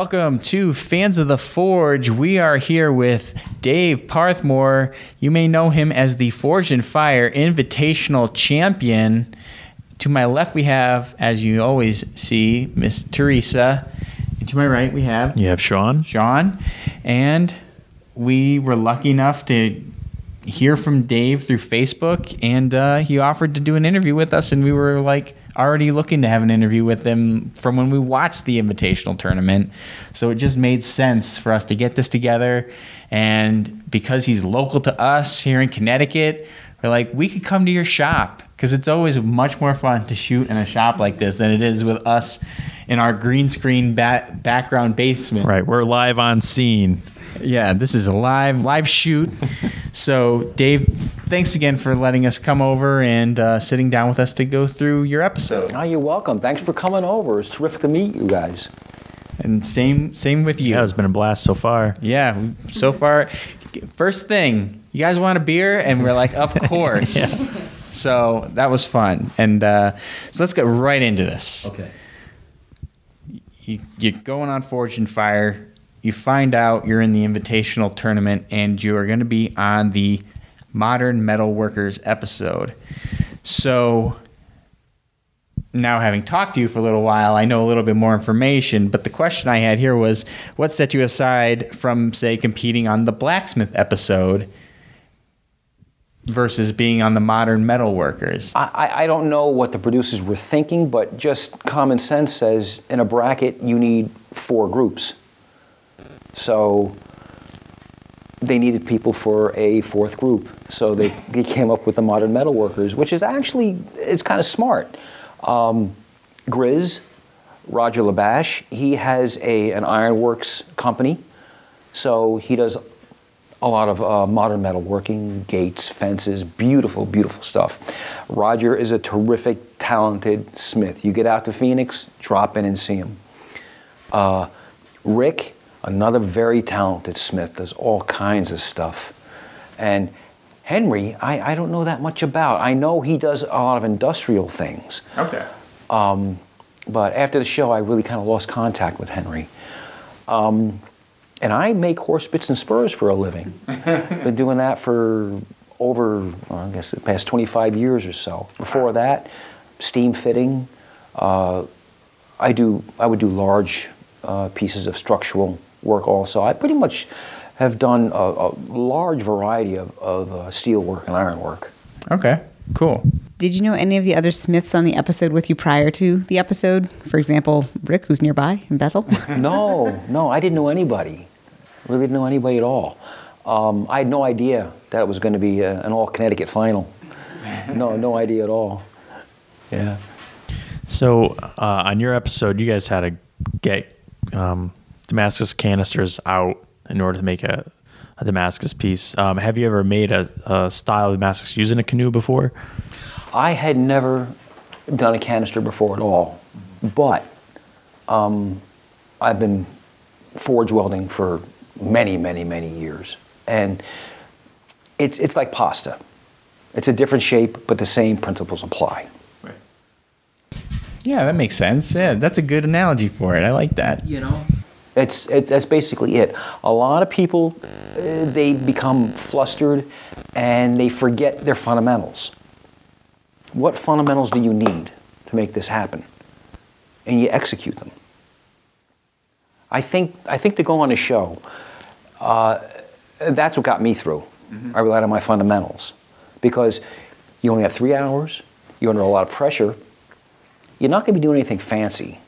Welcome to Fans of the Forge. We are here with Dave Parthmore. You may know him as the Forged in Fire Invitational Champion. To my left, we have, as you always see, Miss Teresa. And to my right, we have You have Sean. Sean. And we were lucky enough to hear from Dave through Facebook, and uh, he offered to do an interview with us, and we were like already looking to have an interview with them from when we watched the Invitational tournament. So it just made sense for us to get this together, and because he's local to us here in Connecticut, we're like we could come to your shop because it's always much more fun to shoot in a shop like this than it is with us in our green screen ba- background basement. Right, we're live on scene. Yeah, this is a live live shoot. so, Dave, thanks again for letting us come over and uh, sitting down with us to go through your episode. Oh, you're welcome. Thanks for coming over. It's terrific to meet you guys. And same same with you. Yeah, it's been a blast so far. Yeah, so far, first thing, you guys want a beer? And we're like, of course. yeah. So that was fun. And uh, so let's get right into this. Okay. you, you're going on Forged in Fire. You find out you're in the invitational tournament and you are going to be on the Modern Metal Workers episode. So now, having talked to you for a little while, I know a little bit more information. But the question I had here was what set you aside from, say, competing on the Blacksmith episode versus being on the Modern Metal Workers? I, I, don't know what the producers were thinking, but just common sense says in a bracket you need four groups. So they needed people for a fourth group. So they, they came up with the Modern Metal Workers, which is actually it's kind of smart. Um, Grizz, Roger Labash, he has a, an ironworks company. So he does a lot of uh, modern metal working, gates, fences, beautiful, beautiful stuff. Roger is a terrific, talented smith. You get out to Phoenix, drop in and see him. Uh, Rick, another very talented smith, does all kinds of stuff. And Henry, I, I don't know that much about. I know he does a lot of industrial things. Okay. Um, but after the show, I really kind of lost contact with Henry. Um, and I make horse bits and spurs for a living. Been doing that for over, well, I guess, the past 25 years or so. Before that, steam fitting. Uh, I do. I would do large uh, pieces of structural work also. I pretty much have done a, a large variety of, of uh, steel work and iron work. Okay. Cool. Did you know any of the other Smiths on the episode with you prior to the episode? For example, Rick, who's nearby in Bethel. no, no, I didn't know anybody. Really didn't know anybody at all. Um, I had no idea that it was going to be a, an all Connecticut final. No, no idea at all. Yeah. So uh, on your episode, you guys had to get um, Damascus canisters out in order to make a, a Damascus piece. Um, have you ever made a, a style of Damascus using a canoe before? I had never done a canister before at all, but um, I've been forge welding for many, many, many years, and it's it's like pasta. It's a different shape, but the same principles apply. Yeah, that makes sense. Yeah, that's a good analogy for it. I like that. You know, it's, it's that's basically it. A lot of people uh, they become flustered and they forget their fundamentals. What fundamentals do you need to make this happen? And you execute them. I think I think to go on a show, uh, that's what got me through. I relied on my fundamentals because you only have three hours. You're under a lot of pressure. You're not going to be doing anything fancy.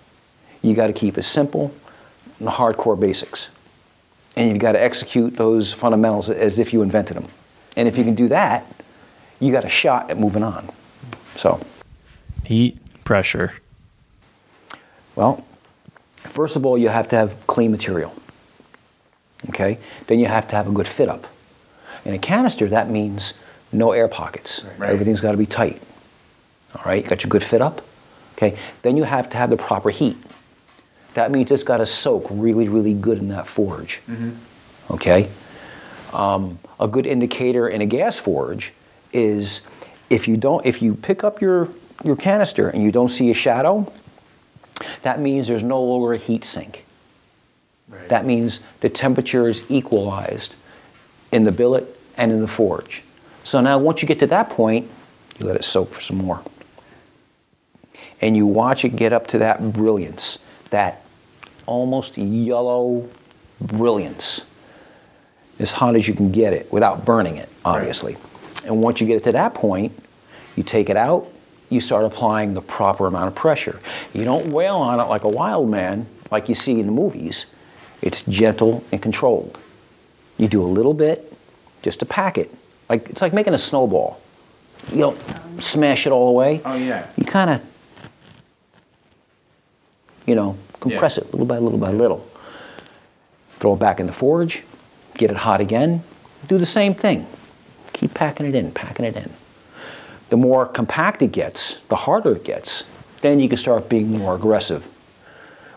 You got to keep it simple and hardcore basics. And you've got to execute those fundamentals as if you invented them. And if you can do that, you got a shot at moving on. So, Heat, pressure. well, first of all, you have to have clean material. Okay? Then you have to have a good fit up. In a canister, that means no air pockets. Right. Everything's got to be tight. All right? You got your good fit up. Okay? Then you have to have the proper heat. That means it's got to soak really, really good in that forge. Okay? Um, a good indicator in a gas forge is if you don't, if you pick up your, your canister and you don't see a shadow, that means there's no longer a heat sink. That means the temperature is equalized in the billet and in the forge. So now once you get to that point, you let it soak for some more. And you watch it get up to that brilliance, that almost yellow brilliance, as hot as you can get it without burning it, obviously. And once you get it to that point, you take it out, you start applying the proper amount of pressure. You don't wail on it like a wild man, like you see in the movies. It's gentle and controlled. You do a little bit just to pack it. Like it's like making a snowball. You don't smash it all away. Oh, yeah. You kind of, you know, compress Yeah. it little by little by little. Throw it back in the forge, get it hot again, do the same thing. Keep packing it in, packing it in. The more compact it gets, the harder it gets, then you can start being more aggressive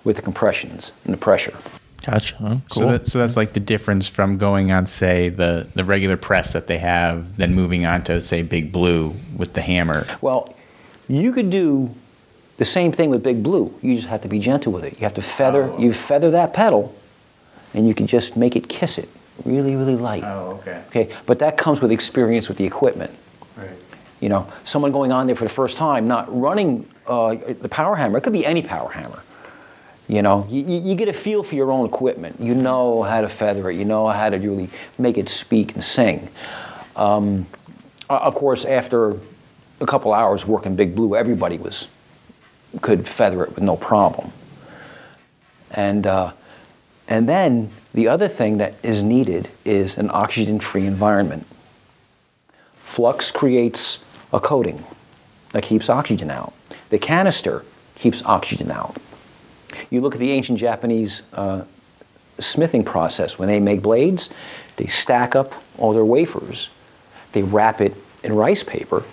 with the compressions and the pressure. Gotcha. Cool. So, that, so that's like the difference from going on, say, the, the regular press that they have, then moving on to, say, Big Blue with the hammer. Well, you could do the same thing with Big Blue. You just have to be gentle with it. You have to feather, you feather that pedal, and you can just make it kiss it really, really light. Oh, okay. Okay, but that comes with experience with the equipment. Right. You know, someone going on there for the first time, not running uh, the power hammer. It could be any power hammer. You know, you, you you get a feel for your own equipment. You know how to feather it. You know how to really make it speak and sing. Um, of course, after a couple hours working Big Blue, everybody was could feather it with no problem. And uh, and then the other thing that is needed is an oxygen-free environment. Flux creates a coating that keeps oxygen out. The canister keeps oxygen out. You look at the ancient Japanese uh, smithing process. When they make blades, they stack up all their wafers, they wrap it in rice paper,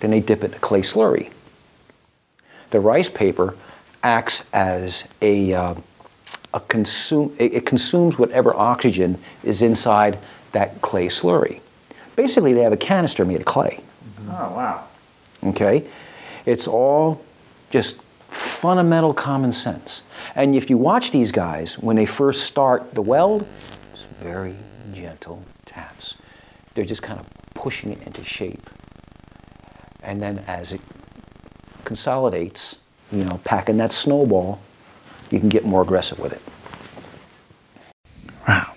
then they dip it in a clay slurry. The rice paper acts as a, uh, a consume, it, it consumes whatever oxygen is inside that clay slurry. Basically, they have a canister made of clay. Oh, wow. Okay? It's all just fundamental common sense. And if you watch these guys, when they first start the weld, it's very gentle taps. They're just kind of pushing it into shape. And then as it consolidates, you know, packing that snowball, you can get more aggressive with it. Wow.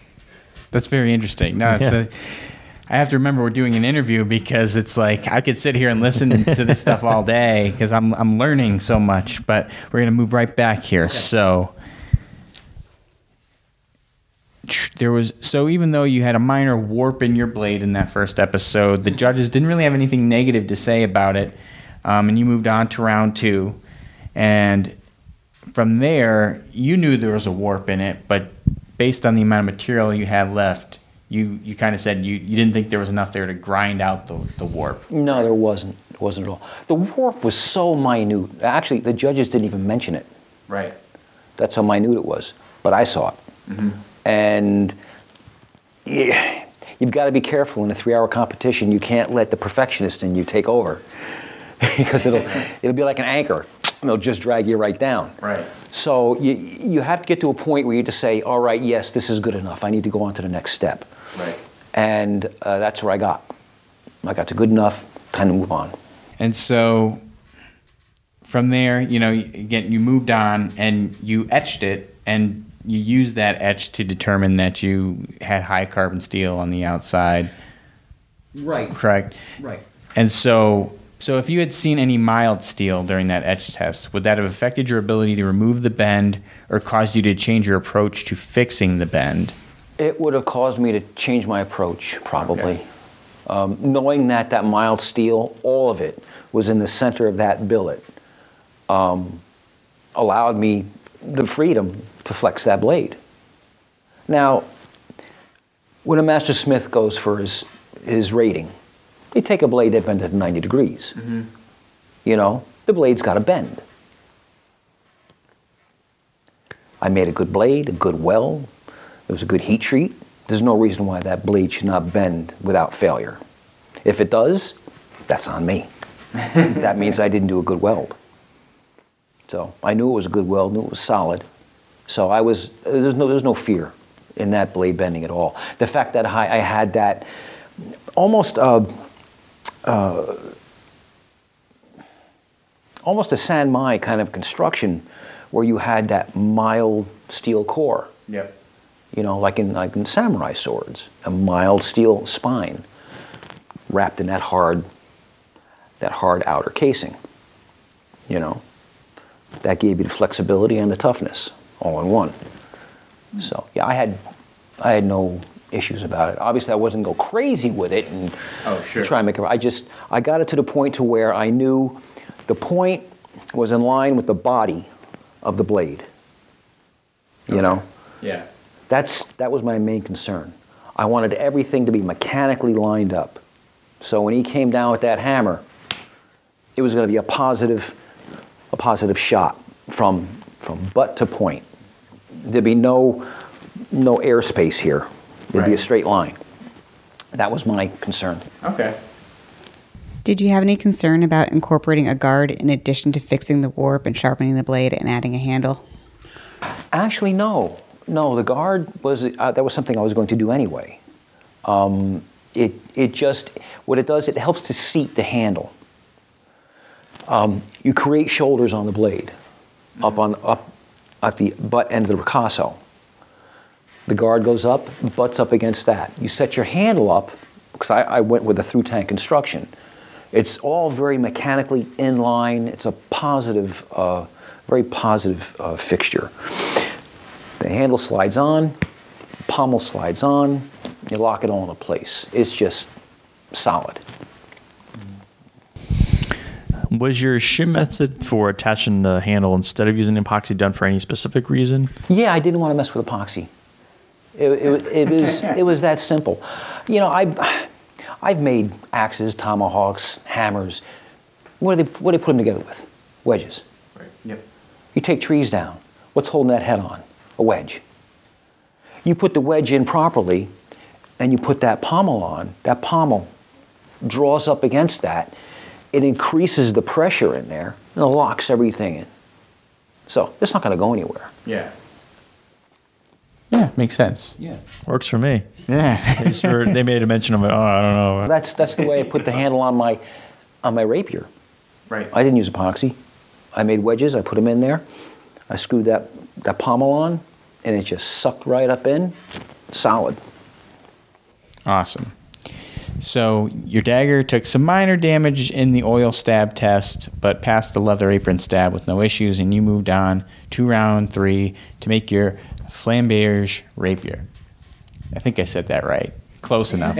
That's very interesting. No, it's Yeah. a, I have to remember we're doing an interview because it's like I could sit here and listen to this stuff all day because I'm I'm learning so much. But we're gonna move right back here. So there was so even though you had a minor warp in your blade in that first episode, the judges didn't really have anything negative to say about it, um, and you moved on to round two, and from there you knew there was a warp in it, but based on the amount of material you had left, you you kind of said you, you didn't think there was enough there to grind out the, the warp. No, there wasn't. It wasn't at all. The warp was so minute. Actually, the judges didn't even mention it. Right. That's how minute it was. But I saw it. And yeah, you've got to be careful in a three-hour competition. You can't let the perfectionist in you take over because it'll it'll be like an anchor. It'll just drag you right down. Right. So you you have to get to a point where you just say, all right, yes, this is good enough. I need to go on to the next step. Right. And uh, that's where I got. I got to good enough. Time to move on. And so from there, you know, again, you moved on and you etched it and you used that etch to determine that you had high carbon steel on the outside, Right. correct? Right. And so, so if you had seen any mild steel during that etch test, would that have affected your ability to remove the bend or caused you to change your approach to fixing the bend? It would have caused me to change my approach, probably. Okay. Um, knowing that that mild steel, all of it, was in the center of that billet, um, allowed me the freedom to flex that blade. Now, when a master smith goes for his, his rating, they take a blade that bends at 90 degrees. You know, the blade's got to bend. I made a good blade, a good weld, it was a good heat treat. There's no reason why that blade should not bend without failure. If it does, that's on me. that means I didn't do a good weld. So I knew it was a good weld, knew it was solid, So I was there's no there's no fear in that blade bending at all. The fact that I, I had that almost uh, uh, almost a San Mai kind of construction where you had that mild steel core. Yep. You know, like in like in samurai swords, a mild steel spine wrapped in that hard that hard outer casing. You know, that gave you the flexibility and the toughness all in one. So yeah, I had I had no issues about it. Obviously, I wasn't go crazy with it and Oh, sure. try and make it. I just I got it to the point to where I knew the point was in line with the body of the blade. You know, Yeah. that's that was my main concern. I wanted everything to be mechanically lined up. So when he came down with that hammer, it was going to be a positive, a positive shot from from butt to point. There'd be no no airspace here. It'd be a straight line. That was my concern. Okay. Did you have any concern about incorporating a guard in addition to fixing the warp and sharpening the blade and adding a handle? Actually, no, no. The guard was uh, that was something I was going to do anyway. Um, it it just what it does it helps to seat the handle. Um, you create shoulders on the blade, up on up at the butt end of the ricasso. The guard goes up, butts up against that. You set your handle up because I, I went with a through tang construction. It's all very mechanically in line. It's a positive, uh, very positive uh, fixture. The handle slides on, pommel slides on, you lock it all into place. It's just solid. Was your shim method for attaching the handle instead of using epoxy done for any specific reason? Yeah, I didn't want to mess with epoxy. It, it, it was it was that simple. You know, I I've made axes, tomahawks, hammers. What do they what do they put them together with? Wedges. Right. Yep. You take trees down. What's holding that head on? A wedge. You put the wedge in properly, and you put that pommel on. That pommel draws up against that. It increases the pressure in there and it locks everything in. So it's not going to go anywhere. Yeah. Yeah, makes sense. Yeah. Works for me. Yeah. They, just were- they made a mention of it. Oh, I don't know. That's that's the way I put the handle on my on my rapier. right. I didn't use epoxy. I made wedges. I put them in there. I screwed that that pommel on, and it just sucked right up in, solid. Awesome. So your dagger took some minor damage in the oil stab test, but passed the leather apron stab with no issues, and you moved on to round three to make your flamberge rapier. I think I said that right. Close enough.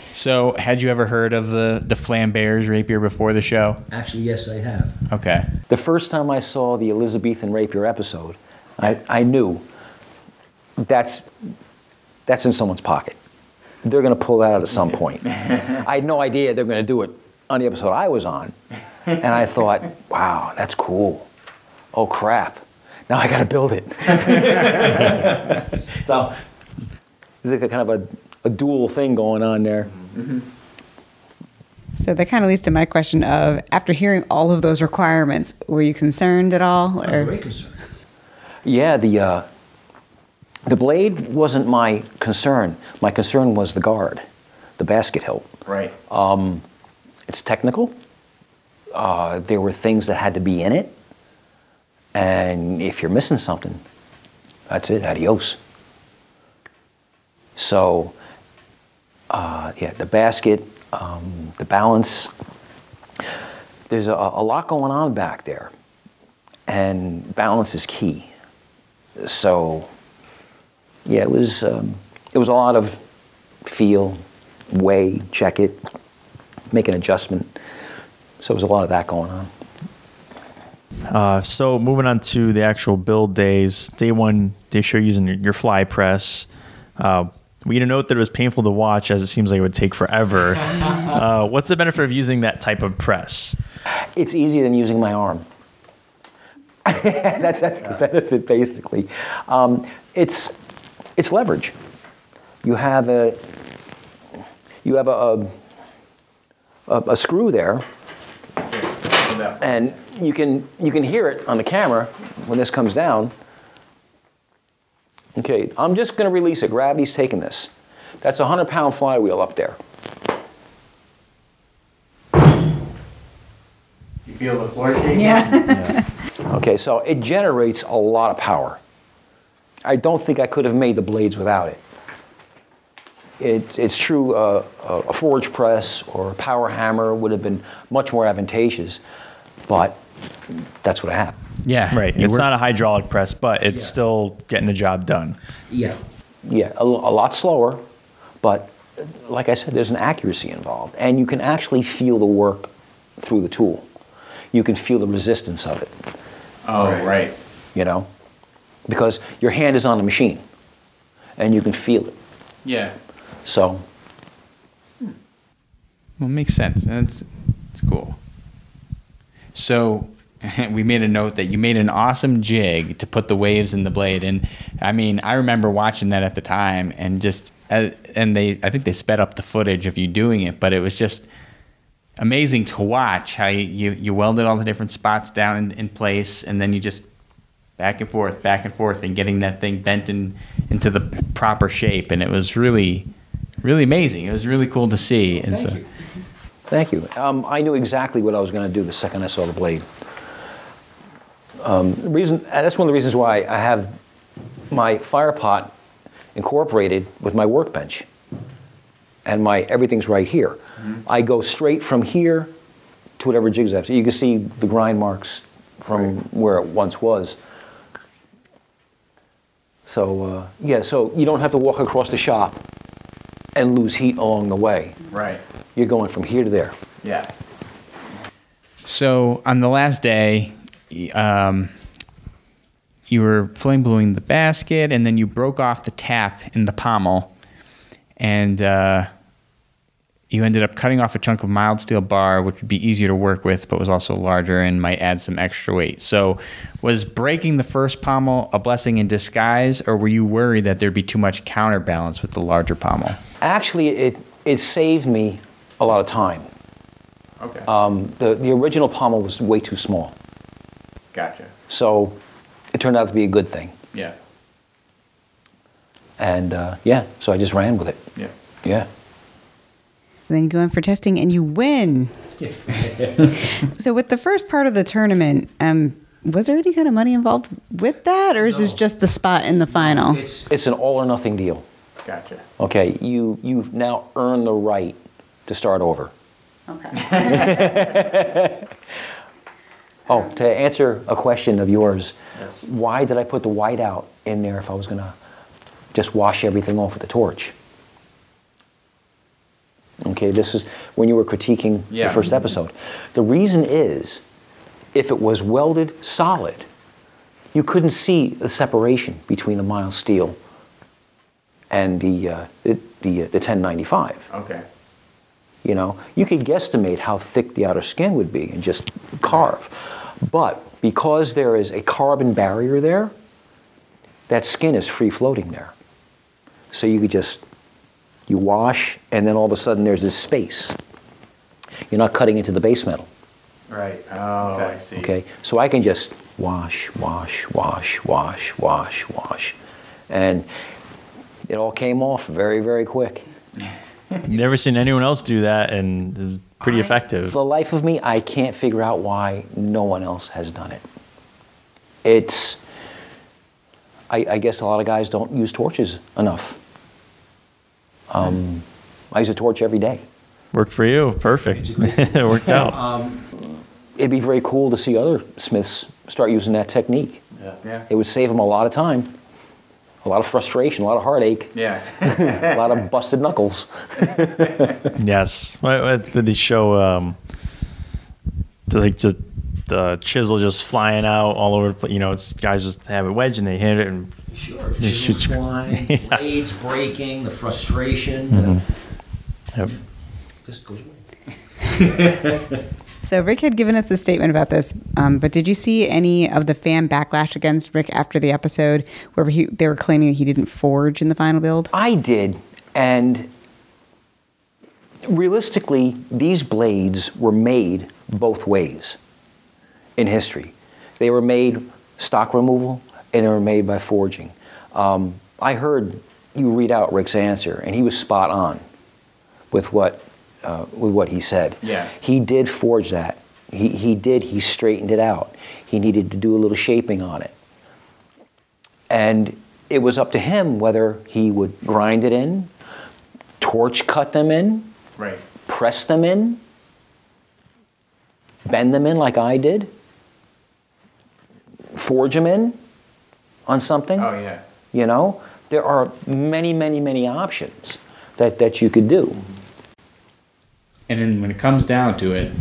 so, had you ever heard of the the flamberge rapier before the show? Actually, yes, I have. Okay. The first time I saw the Elizabethan rapier episode, I, I knew that's that's in someone's pocket. They're going to pull that out at some point. I had no idea they're going to do it on the episode I was on, and I thought, wow, that's cool. Oh crap! Now I got to build it. so there's like a kind of a, a dual thing going on there. So that kind of leads to my question of after hearing all of those requirements, were you concerned at all? I was Or very concerned. Yeah, the uh, the blade wasn't my concern. My concern was the guard, the basket hilt. Right. It's technical. Uh, there were things that had to be in it, and if you're missing something, that's it. Adios. So, uh, yeah, the basket, um, the balance. There's a, a lot going on back there, and balance is key. So, yeah, it was um, it was a lot of feel, weigh, check it, make an adjustment. So it was a lot of that going on. Uh, so moving on to the actual build days. Day one, they show you using your, your fly press. Uh, we get a note that it was painful to watch as it seems like it would take forever. uh, what's the benefit of using that type of press? It's easier than using my arm. that's, that's the benefit, basically. Um, it's, it's leverage. You have a, you have a, a, a screw there, and you can, you can hear it on the camera when this comes down. Okay, I'm just going to release it. Gravity's taking this. That's a 100 pound flywheel up there. You feel the floor shaking? Yeah. Okay, so it generates a lot of power. I don't think I could have made the blades without it. It, it's true, uh, a a forge press or a power hammer would have been much more advantageous, but that's what I have. Yeah. Right. You It's work- not a hydraulic press, but it's Yeah. still getting the job done. Yeah. Yeah, a, a lot slower, but uh, like I said, there's an accuracy involved, and you can actually feel the work through the tool. You can feel the resistance of it, Oh, right. you know, because your hand is on the machine, and you can feel it. Yeah. So, Well, it makes sense. and It's it's cool. So we made a note that you made an awesome jig to put the waves in the blade, and I mean, I remember watching that at the time, and just uh, and they I think they sped up the footage of you doing it, but it was just amazing to watch how you you, you welded all the different spots down in, in place, and then you just back and forth, back and forth, and getting that thing bent in, into the proper shape, and it was really really amazing. It was really cool to see, and so. Thank you. Um, I knew exactly what I was going to do the second I saw the blade. Um, reason and that's one of the reasons why I have my fire pot incorporated with my workbench, and my everything's right here. I go straight from here to whatever jigs I have. So you can see the grind marks from where it once was. So uh, yeah, so you don't have to walk across the shop and lose heat along the way. Right. You're going from here to there. Yeah. So on the last day, um, you were flame bluing the basket, and then you broke off the tap in the pommel, and uh, you ended up cutting off a chunk of mild steel bar, which would be easier to work with, but was also larger and might add some extra weight. So, was breaking the first pommel a blessing in disguise, or were you worried that there'd be too much counterbalance with the larger pommel? Actually, it, it saved me a lot of time. Okay. Um, the, the original pommel was way too small. gotcha. So it turned out to be a good thing. Yeah. And uh, yeah, so I just ran with it. Yeah. Yeah. then you go in for testing and you win. so with the first part of the tournament, um, was there any kind of money involved with that, or is this just the spot in the final? It's, it's an all or nothing deal. Gotcha. Okay, you, you've now earned the right to start over. Okay. Oh, to answer a question of yours, Yes. why did I put the white out in there if I was going to just wash everything off with the torch? Okay, this is when you were critiquing Yeah. the first episode. The reason is if it was welded solid, you couldn't see the separation between the mild steel and the, uh, the, the, the 1095. Okay. You know, you could guesstimate how thick the outer skin would be and just carve. But because there is a carbon barrier there, that skin is free floating there. So you could just you wash and then all of a sudden there's this space. You're not cutting into the base metal. Right. Oh, I see. Okay? So I can just wash, wash, wash, wash, wash, wash. And it all came off very, very quick. Never seen anyone else do that, and it was pretty I- effective. For the life of me, I can't figure out why no one else has done it. It's, I, I guess a lot of guys don't use torches enough. Um, I use a torch every day. Worked for you. Perfect. it worked out. Um, It'd be very cool to see other smiths start using that technique. Yeah. It would save them a lot of time, a lot of frustration, a lot of heartache, Yeah. a lot of busted knuckles. Yes. What, what did they show? Um, the, like the, the chisel just flying out all over. the pla- You know, it's guys just have a wedge and they hit it, and Sure. It Chisels shoots- flying, Yeah. blades breaking, the frustration, Mm-hmm. yep. just goes away. So Rick had given us a statement about this, um, but did you see any of the fan backlash against Rick after the episode where he, they were claiming that he didn't forge in the final build? I did, and realistically, these blades were made both ways in history. They were made stock removal, and they were made by forging. Um, I heard you read out Rick's answer, and he was spot on with what uh, with what he said. Yeah. He did forge that. He he did. He straightened it out. He needed to do a little shaping on it, and it was up to him whether he would grind it in, torch cut them in, Right. press them in, bend them in like I did, forge them in on something. Oh yeah. You know, there are many, many, many options that, that you could do. And then when it comes down to it,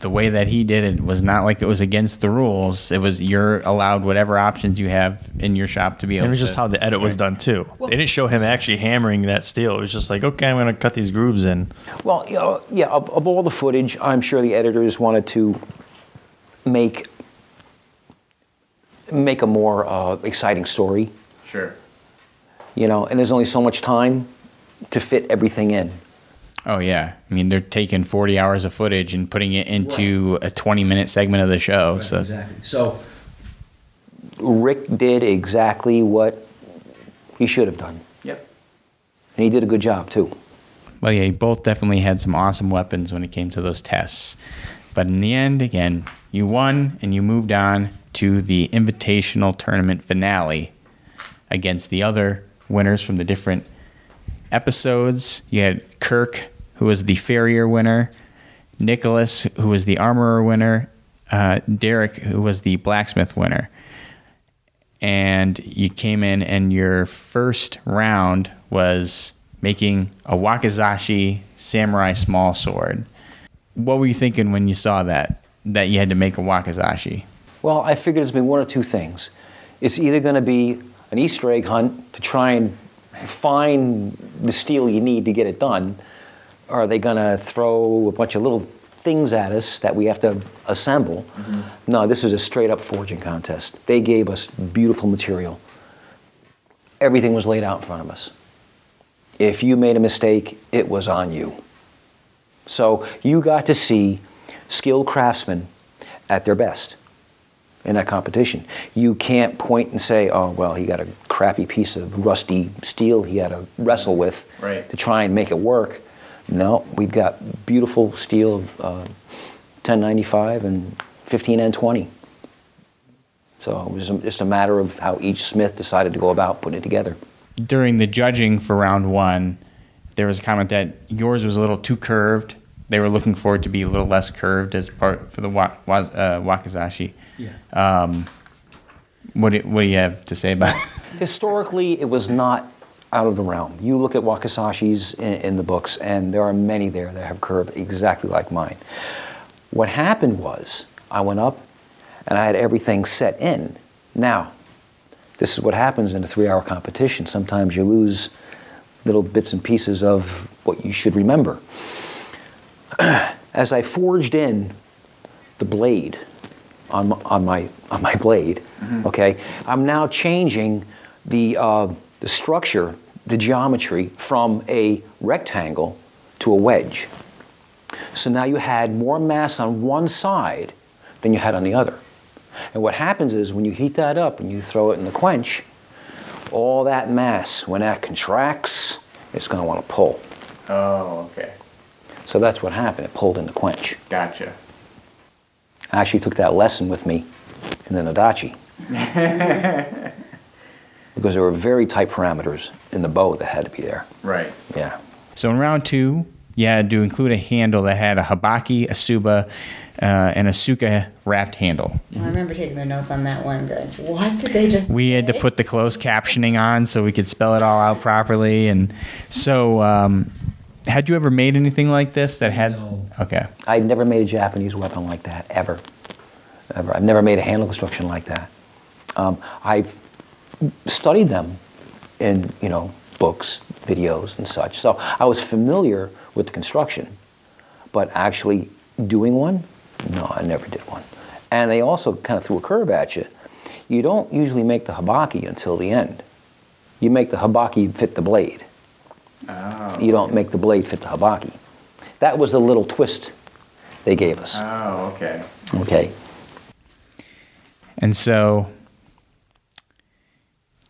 the way that he did it was not like it was against the rules. It was you're allowed whatever options you have in your shop to be able. And it was just to, how the edit was done too. they didn't show him actually hammering that steel. It was just like, okay, I'm going to cut these grooves in. Well, you know, yeah, of, of all the footage, I'm sure the editors wanted to make make a more uh, exciting story. Sure. You know, and there's only so much time to fit everything in. Oh yeah. I mean, they're taking 40 hours of footage and putting it into a 20 minute segment of the show. So Exactly. So, Rick did exactly what he should have done, Yep. and he did a good job too. Well, yeah, you both definitely had some awesome weapons when it came to those tests. But in the end, again, you won and you moved on to the Invitational Tournament finale against the other winners from the different episodes. You had Kirk, who was the Farrier winner, Nicholas, who was the Armorer winner, uh, Derek, who was the Blacksmith winner. And you came in, and your first round was making a Wakizashi Samurai Small Sword. What were you thinking when you saw that? That you had to make a Wakizashi? Well, I figured it's been one or two things. It's either going to be an Easter egg hunt to try and find the steel you need to get it done, are they going to throw a bunch of little things at us that we have to assemble? Mm-hmm. No, this was a straight up forging contest. They gave us beautiful material. Everything was laid out in front of us. If you made a mistake, it was on you. So you got to see skilled craftsmen at their best in that competition. You can't point and say, oh, well, he got a crappy piece of rusty steel he had to wrestle with Right. to try and make it work. No, we've got beautiful steel of uh, 1095 and 15N20. So it was just a matter of how each smith decided to go about putting it together. During the judging for round one, there was a comment that yours was a little too curved. They were looking for it to be a little less curved as part for the wa- waz- uh, Wakizashi. yeah. Um, what, do, what do you have to say about it? Historically, it was not out of the realm. You look at Wakizashi's in, in the books, and there are many there that have curved exactly like mine. What happened was, I went up and I had everything set in. Now, this is what happens in a three hour competition. Sometimes you lose little bits and pieces of what you should remember. As I forged in the blade on, my- on, my, on my blade, okay, I'm now changing the, uh, the structure, the geometry from a rectangle to a wedge. So now you had more mass on one side than you had on the other. And what happens is when you heat that up and you throw it in the quench, all that mass, when that contracts, it's going to want to pull. Oh, okay. So that's what happened. It pulled in the quench. Gotcha. I actually took that lesson with me in the Nodachi. because there were very tight parameters in the bow that had to be there. Right. Yeah. So in round two, you had to include a handle that had a habaki, a tsuba, uh, and a tsuka wrapped handle. Well, I remember taking the notes on that one. Going, what did they just? We had to put the closed captioning on so we could spell it all out properly. And so, um, had you ever made anything like this that had? No. Okay. I'd never made a Japanese weapon like that, ever. Ever. I've never made a handle construction like that. Um, I've studied them in, you know, books, videos, and such. So I was familiar with the construction, but actually doing one, no, I never did one. And they also kind of threw a curve at you. You don't usually make the habaki until the end. You make the habaki fit the blade. Oh, you don't make the blade fit the habaki. That was the little twist they gave us. Oh, okay. Okay. And so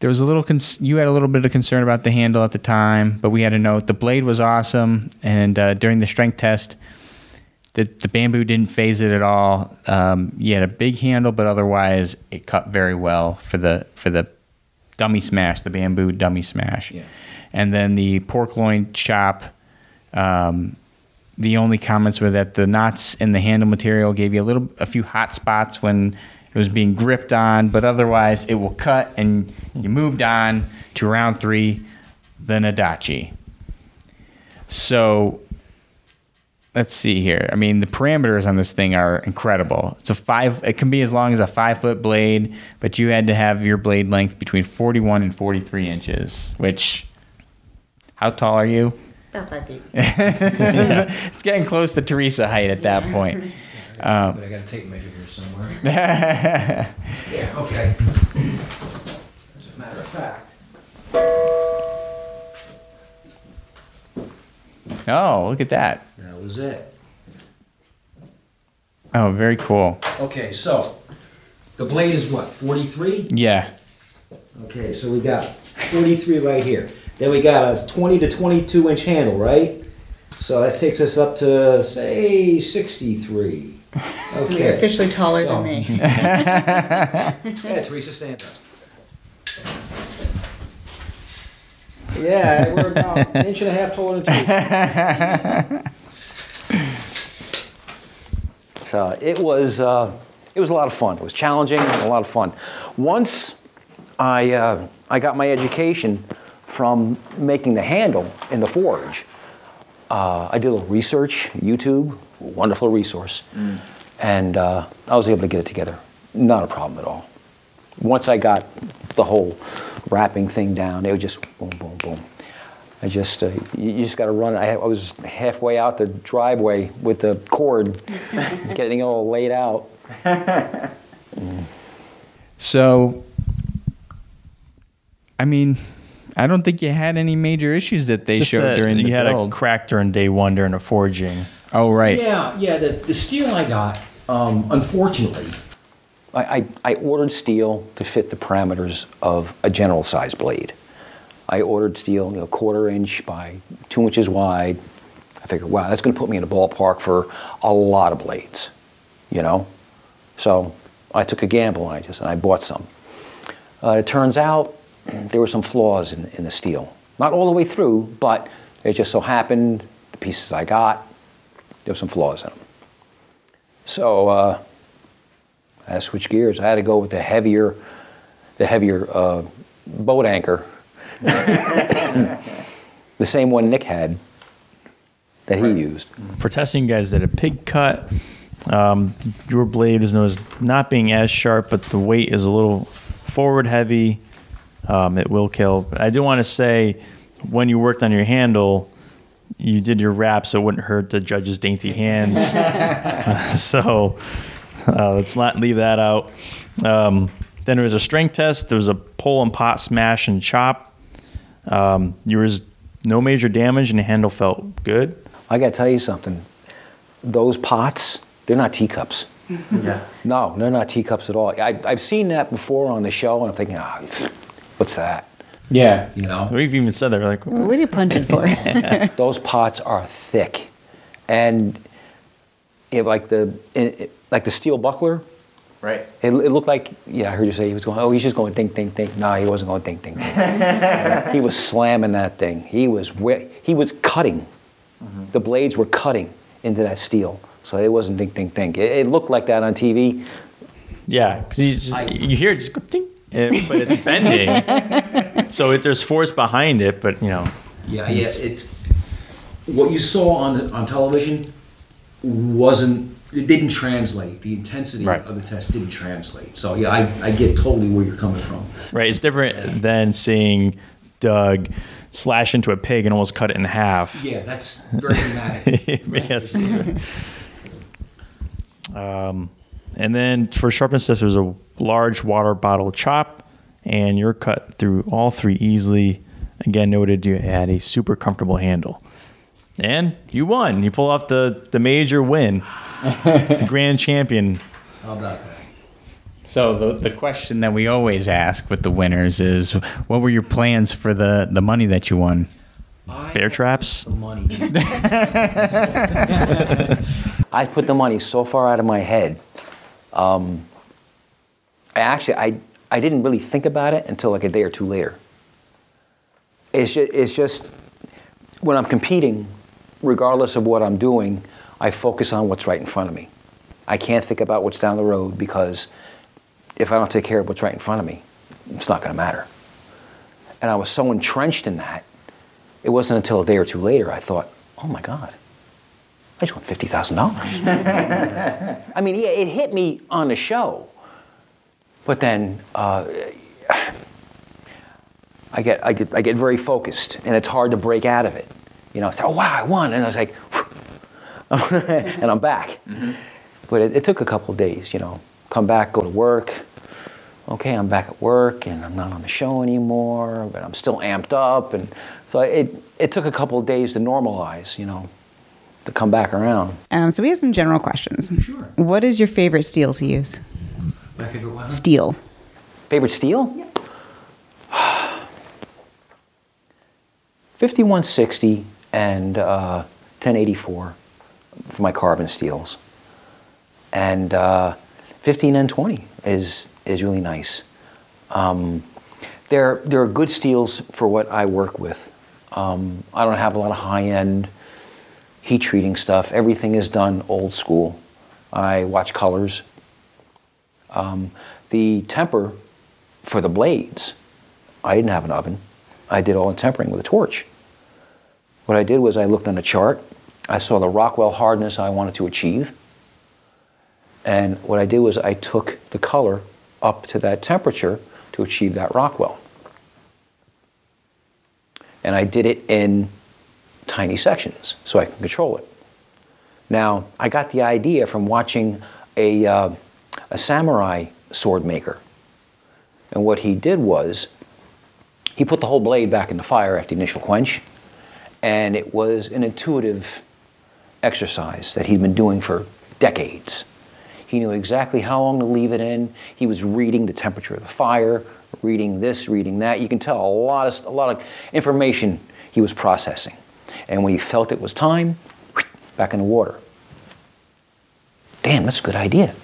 there was a little cons- you had a little bit of concern about the handle at the time, but we had a note the blade was awesome, and uh, during the strength test, the the bamboo didn't phase it at all. Um, you had a big handle, but otherwise it cut very well for the for the dummy smash, the bamboo dummy smash, Yeah. and then the pork loin chop. Um, the only comments were that the knots in the handle material gave you a little, a few hot spots when it was being gripped on, but otherwise it will cut. And you moved on to round three, the Nodachi. So let's see here. I mean, the parameters on this thing are incredible. It's a five. It can be as long as a five foot blade, but you had to have your blade length between forty one and forty three inches. Which, how tall are you? About five feet. it's getting close to Teresa height at that point. Um, but I got a tape measure here somewhere. Yeah, okay. As a matter of fact, Oh, look at that. that was it. Oh, very cool. Okay, so the blade is what, 43? Yeah. Okay, so we got 43 right here. Then we got a 20 to 22 inch handle, right? So that takes us up to, say, 63. You're Okay. officially taller So- than me. Yeah, Teresa, stand up. Yeah, we're about an inch and a half taller than Teresa. So it was, uh, it was a lot of fun. It was challenging and a lot of fun. Once I, uh, I got my education from making the handle in the forge, uh, I did a little research, YouTube, wonderful resource, and uh, I was able to get it together. Not a problem at all. Once I got the whole wrapping thing down, it was just boom, boom, boom. I just, uh, you, you just got to run. I, I was halfway out the driveway with the cord, getting it all laid out. So, I mean, I don't think you had any major issues that they Just showed that during you the had build. a crack during day one during a forging. oh, right. Yeah, yeah, the, the steel I got, um, unfortunately, I, I, I ordered steel to fit the parameters of a general size blade. I ordered steel, you know, quarter inch by two inches wide. I figured, wow, that's going to put me in a ballpark for a lot of blades, you know. So I took a gamble and I just and I bought some. Uh, it turns out there were some flaws in, in the steel. Not all the way through, but it just so happened the pieces I got there were some flaws in them. So. Uh, I had to switch gears. I had to go with the heavier, the heavier uh, boat anchor, the same one Nick had that he used. For testing, you guys did a pig cut. Um, your blade is known as not being as sharp, but the weight is a little forward heavy. Um, it will kill. I do want to say, when you worked on your handle, you did your wrap so it wouldn't hurt the judge's dainty hands. so uh, let's not leave that out. Um, then there was a strength test. There was a pull and pot smash and chop. Um, there was no major damage, and the handle felt good. I got to tell you something. Those pots, they're not teacups. Yeah. No, they're not teacups at all. I, I've seen that before on the show, and I'm thinking, ah, what's that? Yeah. you know. We've even said that. We're like, What are you punching for? Those pots are thick, and it, like the it, it- like the steel buckler. Right. It, it looked like, yeah, I heard you say he was going, oh, he's just going ding, ding, ding. No, he wasn't going ding, ding, ding. he was slamming that thing. He was, wi- he was cutting. Mm-hmm. The blades were cutting into that steel. So it wasn't ding, ding, ding. It, it looked like that on TV. yeah, because you, you hear it just go ding, eh, but it's bending. so it, there's force behind it, but you know, Yeah, yeah. It, what you saw on on television wasn't. It didn't translate. The intensity Right. of the test didn't translate. So yeah, I, I get totally where you're coming from. right? It's different than seeing Doug slash into a pig and almost cut it in half. Yeah, that's very dramatic. yes. Um, and then for sharpness test, there's a large water bottle chop, and you're cut through all three easily. Again, noted you had a super comfortable handle. And you won. You pull off the, the major win, the grand champion. How about that? So the the question that we always ask with the winners is, what were your plans for the the money that you won? Bear traps? The money. I put the money so far out of my head. Um, I actually, I, I didn't really think about it until like a day or two later. It's just, it's just when I'm competing, regardless of what I'm doing, I focus on what's right in front of me. I can't think about what's down the road because if I don't take care of what's right in front of me, it's not going to matter. And I was so entrenched in that, it wasn't until a day or two later I thought, oh my God, I just won fifty thousand dollars. I mean, yeah, it hit me on the show, but then uh, I get I get I get very focused, and it's hard to break out of it. You know, it's oh wow, I won, and I was like, and I'm back. But it, it took a couple of days. You know, come back, go to work. Okay, I'm back at work, and I'm not on the show anymore, but I'm still amped up, and so it it took a couple of days to normalize. You know, to come back around. Um, so we have some general questions. Sure. What is your favorite steel to use? My favorite one. Steel. Favorite steel? 5160 and uh, 1084 for my carbon steels. And uh, 15 and 20 is, is really nice. Um, they're, they're good steels for what I work with. Um, I don't have a lot of high end heat treating stuff. Everything is done old school. I watch colors. Um, the temper for the blades, I didn't have an oven. I did all the tempering with a torch. What I did was I looked on a chart. I saw the Rockwell hardness I wanted to achieve. And what I did was I took the color up to that temperature to achieve that Rockwell. And I did it in tiny sections so I can control it. Now, I got the idea from watching a, uh, a samurai sword maker. And what he did was he put the whole blade back in the fire after the initial quench, and it was an intuitive exercise that he'd been doing for decades. He knew exactly how long to leave it in. He was reading the temperature of the fire, reading this, reading that. You can tell a lot of, a lot of information he was processing. And when he felt it was time, back in the water. Damn, that's a good idea.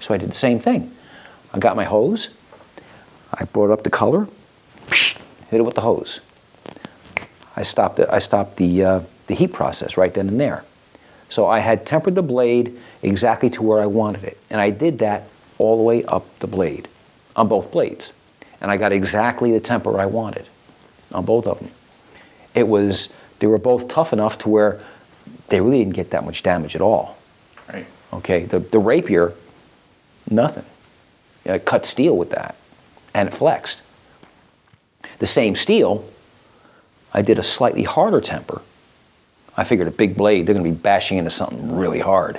So I did the same thing. I got my hose, I brought up the color, hit it with the hose. I stopped it. I stopped the uh, the heat process right then and there. So I had tempered the blade exactly to where I wanted it, and I did that all the way up the blade, on both blades, and I got exactly the temper I wanted on both of them. It was they were both tough enough to where they really didn't get that much damage at all. Right. Okay, the the rapier, nothing. I cut steel with that, and it flexed. The same steel, I did a slightly harder temper. I figured a big blade, they're going to be bashing into something really hard.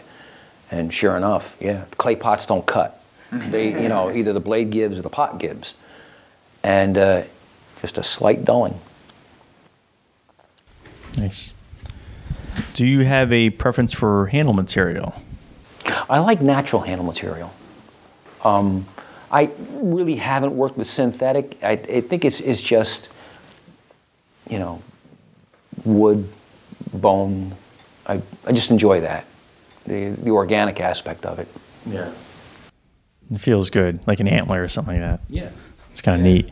And sure enough, yeah, clay pots don't cut. They, you know, either the blade gives or the pot gives. And uh, just a slight dulling. Nice. Do you have a preference for handle material? I like natural handle material. Um, I really haven't worked with synthetic. I, I think it's, it's just, you know, wood, bone. I, I just enjoy that, the, the organic aspect of it. Yeah. It feels good, like an antler or something like that. Yeah. It's kind of Yeah. neat.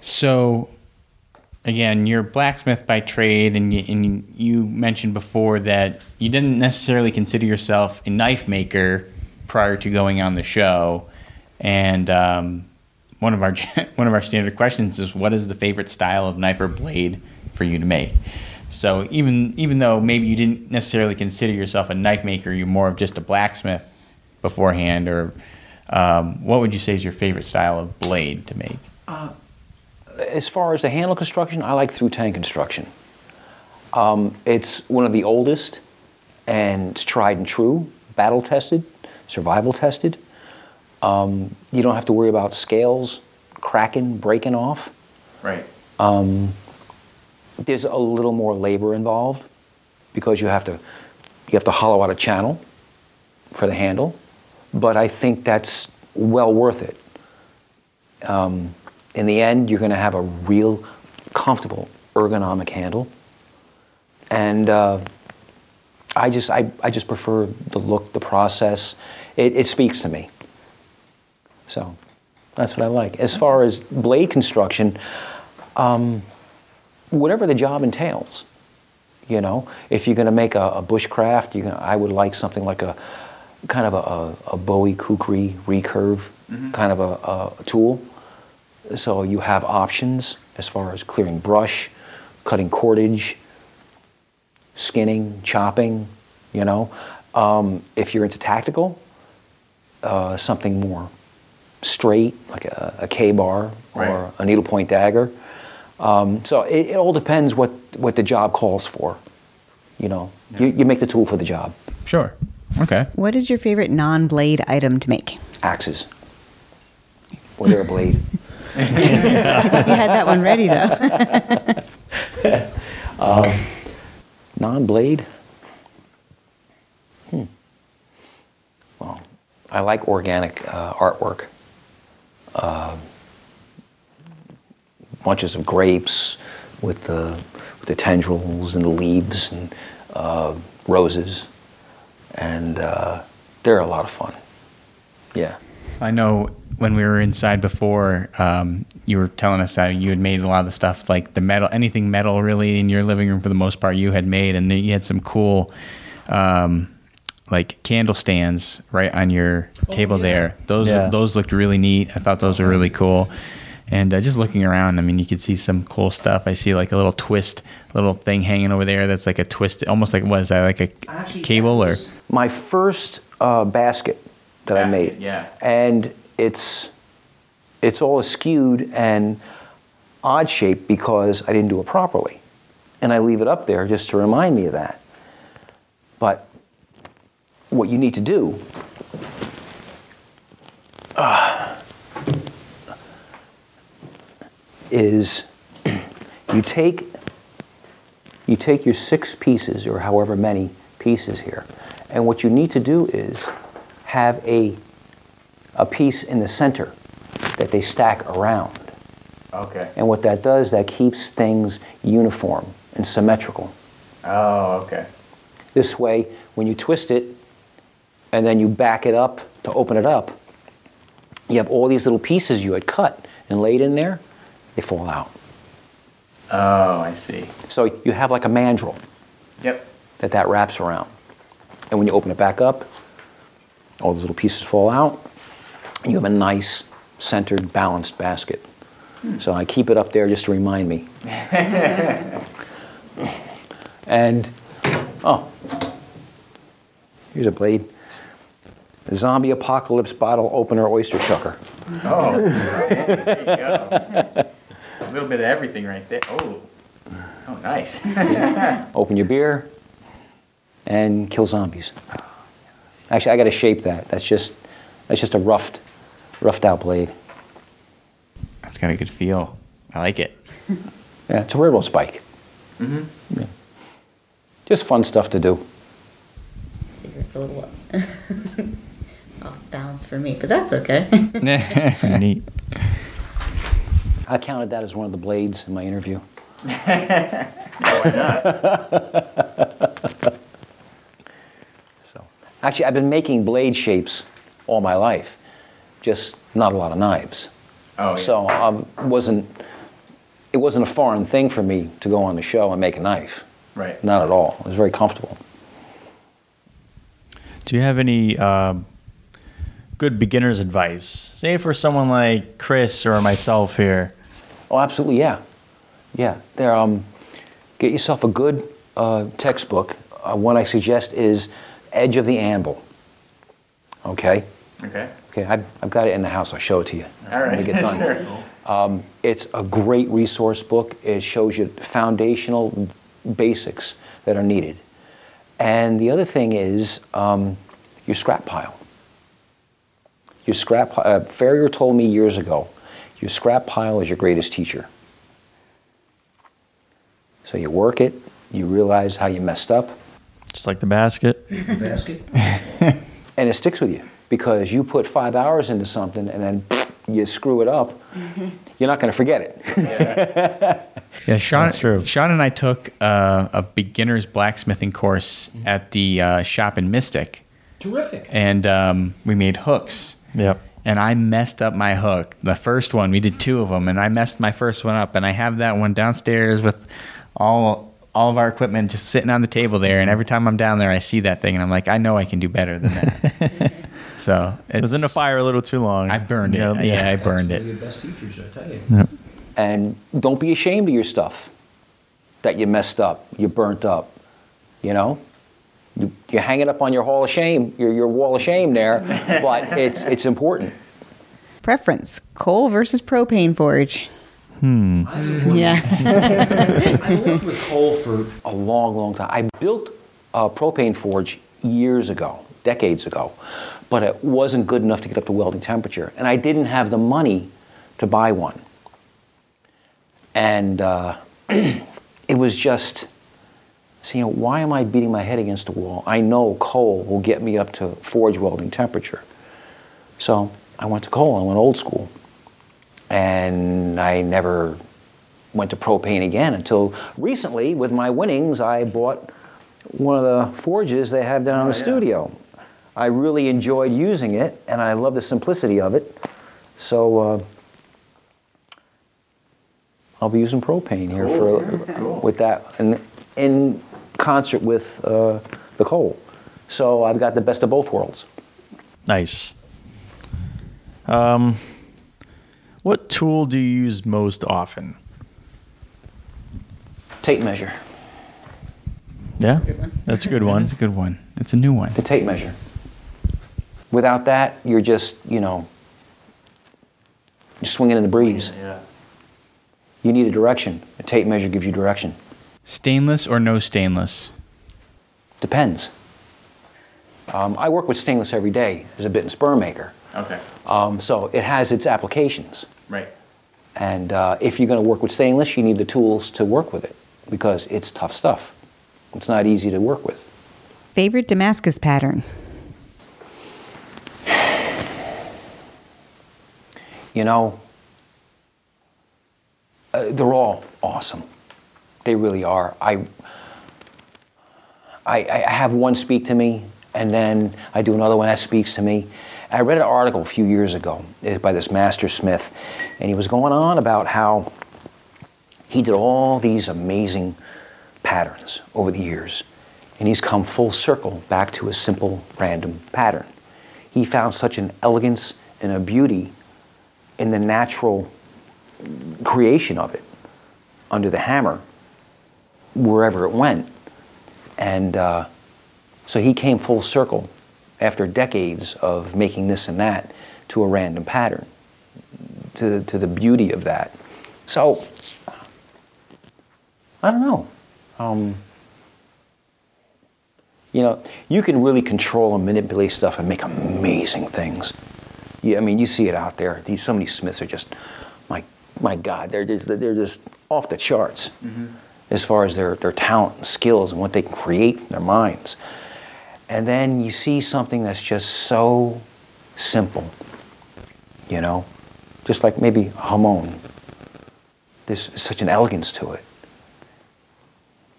So, again, you're a blacksmith by trade, and you, and you mentioned before that you didn't necessarily consider yourself a knife maker prior to going on the show. And um, one of our one of our standard questions is, "What is the favorite style of knife or blade for you to make?" So even even though maybe you didn't necessarily consider yourself a knife maker, you're more of just a blacksmith beforehand, or um, what would you say is your favorite style of blade to make? As far as the handle construction, I like through tang construction. Um, it's one of the oldest and it's tried and true, battle tested, survival tested. Um, you don't have to worry about scales cracking, breaking off. Right. There's a little more labor involved because you have to you have to hollow out a channel for the handle. but I think that's well worth it. Um, in the end, you're going to have a real comfortable ergonomic handle, and uh, I just I, I just prefer the look, the process. It, it speaks to me. So that's what I like. As far as blade construction, um, whatever the job entails, you know, if you're going to make a, a bushcraft, you I would like something like a kind of a, a, a Bowie kukri recurve kind of a, a tool. So you have options as far as clearing brush, cutting cordage, skinning, chopping, you know. Um, if you're into tactical, uh, something more straight, like a, a Ka-Bar or Right. a needlepoint dagger. Um, so it, it all depends what, what the job calls for. You know, you, you make the tool for the job. Sure. Okay. What is your favorite non-blade item to make? Axes. Or they're a blade. you had that one ready though. Non-blade? Hmm. Well, I like organic uh, artwork. Uh, bunches of grapes with the, with the tendrils and the leaves and uh, roses. And uh, they're a lot of fun. Yeah. I know when we were inside before, um, you were telling us that you had made a lot of the stuff like the metal, anything metal really in your living room for the most part you had made, and then you had some cool, um, like candle stands right on your table there. Those Yeah. those looked really neat. I thought those were really cool. And uh, just looking around, I mean, you could see some cool stuff. I see like a little twist, little thing hanging over there that's like a twist, almost like what is that, like a Actually, cable or? my first uh, basket that I made. yeah. And it's it's all skewed and odd shaped because I didn't do it properly. And I leave it up there just to remind me of that. But what you need to do uh, is you take you take your six pieces or however many pieces here and what you need to do is have a a piece in the center that they stack around Okay. and what that does that keeps things uniform and symmetrical Oh, okay. this way when you twist it and then you back it up to open it up you have all these little pieces you had cut and laid in there they fall out Oh, I see. so you have like a mandrel Yep. that that wraps around. And when you open it back up, all those little pieces fall out, and you have a nice, centered, balanced basket. So I keep it up there just to remind me. and, oh, here's a blade. The zombie apocalypse bottle opener oyster chucker. Oh, there you go. A little bit of everything right there. Oh, oh, nice. Open your beer and kill zombies. Actually, I got to shape that. That's just that's just a roughed, roughed out blade. That's got a good feel. I like it. Yeah, it's a railroad spike. Mm-hmm. Yeah. Just fun stuff to do. It's a little off balance for me, but that's okay. Neat. I counted that as one of the blades in my interview. so, actually, I've been making blade shapes all my life, just not a lot of knives. Oh, yeah. So I wasn't. It wasn't a foreign thing for me to go on the show and make a knife. Right. Not at all. It was very comfortable. Do you have any um, good beginner's advice? Say for someone like Chris or myself here. Oh, absolutely, yeah, yeah. There, um, get yourself a good uh, textbook. Uh, one I suggest is Edge of the Anvil. Okay, Okay. okay. I've, I've got it in the house. I'll show it to you All right. when we get done. Sure. Um, it's a great resource book. It shows you foundational basics that are needed. And the other thing is um, your scrap pile. Your scrap. Uh, Farrier told me years ago, your scrap pile is your greatest teacher. So you work it, you realize how you messed up, Just like the basket. basket. and it sticks with you. because you put five hours into something and then you screw it up, you're not going to forget it. Yeah, Sean. That's true. Sean and I took uh, a beginner's blacksmithing course at the uh, shop in Mystic, Terrific. and um, we made hooks. Yep. And I messed up my hook. The first one, we did two of them, and I messed my first one up. And I have that one downstairs with all all of our equipment just sitting on the table there. And every time I'm down there, I see that thing, and I'm like, I know I can do better than that. so It was in the fire a little too long. I burned it. Yeah, Yeah, I burned it. your best teachers, I tell you. and don't be ashamed of your stuff that you messed up, you burnt up. You know, you, you hang it up on your hall of shame, your, your wall of shame there, but it's it's important. Preference: coal versus propane forge. Hmm. Yeah. I worked with coal for a long, long time. I built a propane forge years ago, decades ago, but it wasn't good enough to get up to welding temperature, and I didn't have the money to buy one. And uh, it was just, so, you know, why am I beating my head against a wall? I know coal will get me up to forge welding temperature. So I went to coal, I went old school. And I never went to propane again until recently with my winnings I bought one of the forges they have down in the studio. I really enjoyed using it and I love the simplicity of it. So uh, I'll be using propane here for with that and in concert with uh, the coal. So I've got the best of both worlds. Nice. Um, what tool do you use most often? Tape measure. Yeah, that's a good one. That's a good one. It's a new one. The tape measure. Without that, you're just, you know, you're swinging in the breeze. Yeah. You need a direction. A tape measure gives you direction. Stainless or no stainless? Depends. Um, I work with stainless every day as a bit and spur maker. Okay. Um, so it has its applications. Right. And uh, if you're going to work with stainless, you need the tools to work with it because it's tough stuff. It's not easy to work with. Favorite Damascus pattern. You know, uh, they're all awesome. They really are. I, I, I have one speak to me, and then I do another one that speaks to me. I read an article a few years ago uh, by this master smith, and he was going on about how he did all these amazing patterns over the years, and he's come full circle back to a simple random pattern. He found such an elegance and a beauty in the natural creation of it under the hammer wherever it went. And uh, so he came full circle after decades of making this and that to a random pattern, to, to the beauty of that. So, I don't know. Um, you know, you can really control and manipulate stuff and make amazing things. Yeah, I mean, you see it out there. These some of these Smiths are just, my my God, they're just they're just off the charts as far as their their talent and skills and what they can create in their minds. And then you see something that's just so simple, you know, just like maybe hamon. There's such an elegance to it.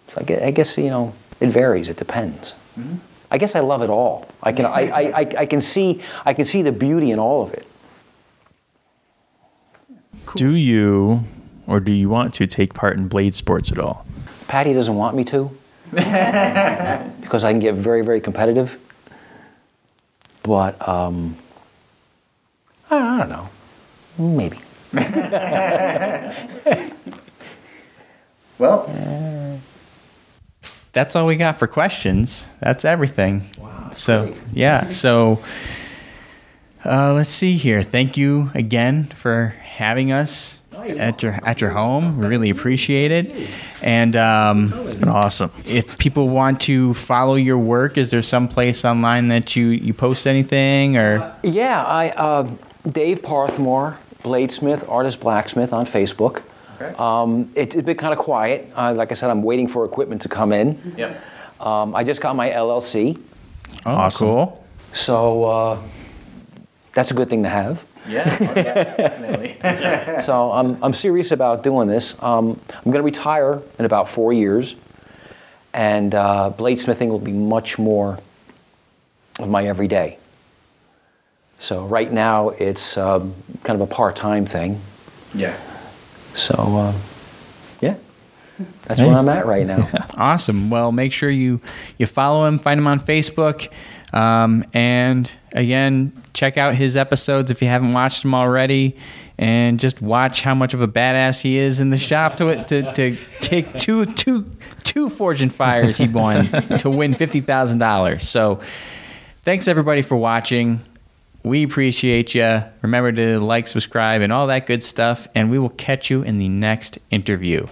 So I guess, I guess you know it varies. It depends. Mm-hmm. I guess I love it all. I can I, I, I, I can see I can see the beauty in all of it. Do you or do you want to take part in blade sports at all? Patty doesn't want me to because I can get very very competitive. But um, I, I don't know. Maybe. Well, that's all we got for questions. That's everything. Wow. So, yeah. So, uh, let's see here. Thank you again for having us at your at your home. We really appreciate it. And um, It's been awesome. if people want to follow your work, is there some place online that you you post anything or? Yeah, I uh, Dave Parthmore, bladesmith, artist blacksmith on Facebook. Okay. Um, it, it's been kind of quiet. Uh, like I said, I'm waiting for equipment to come in. Yep. Um, I just got my LLC, Oh, Awesome. cool. so uh, that's a good thing to have. Yeah, definitely. So I'm, I'm serious about doing this. Um, I'm going to retire in about four years, and uh, bladesmithing will be much more of my everyday. So right now it's um, kind of a part-time thing. yeah. So uh, yeah, that's Hey. where I'm at right now. Awesome. Well, make sure you you follow him, find him on Facebook, um, and again, check out his episodes if you haven't watched them already, and just watch how much of a badass he is in the shop to to, to take two two two Forged in Fires he won to win fifty thousand dollars. So, thanks everybody for watching. We appreciate you. Remember to like, subscribe, and all that good stuff. And we will catch you in the next interview.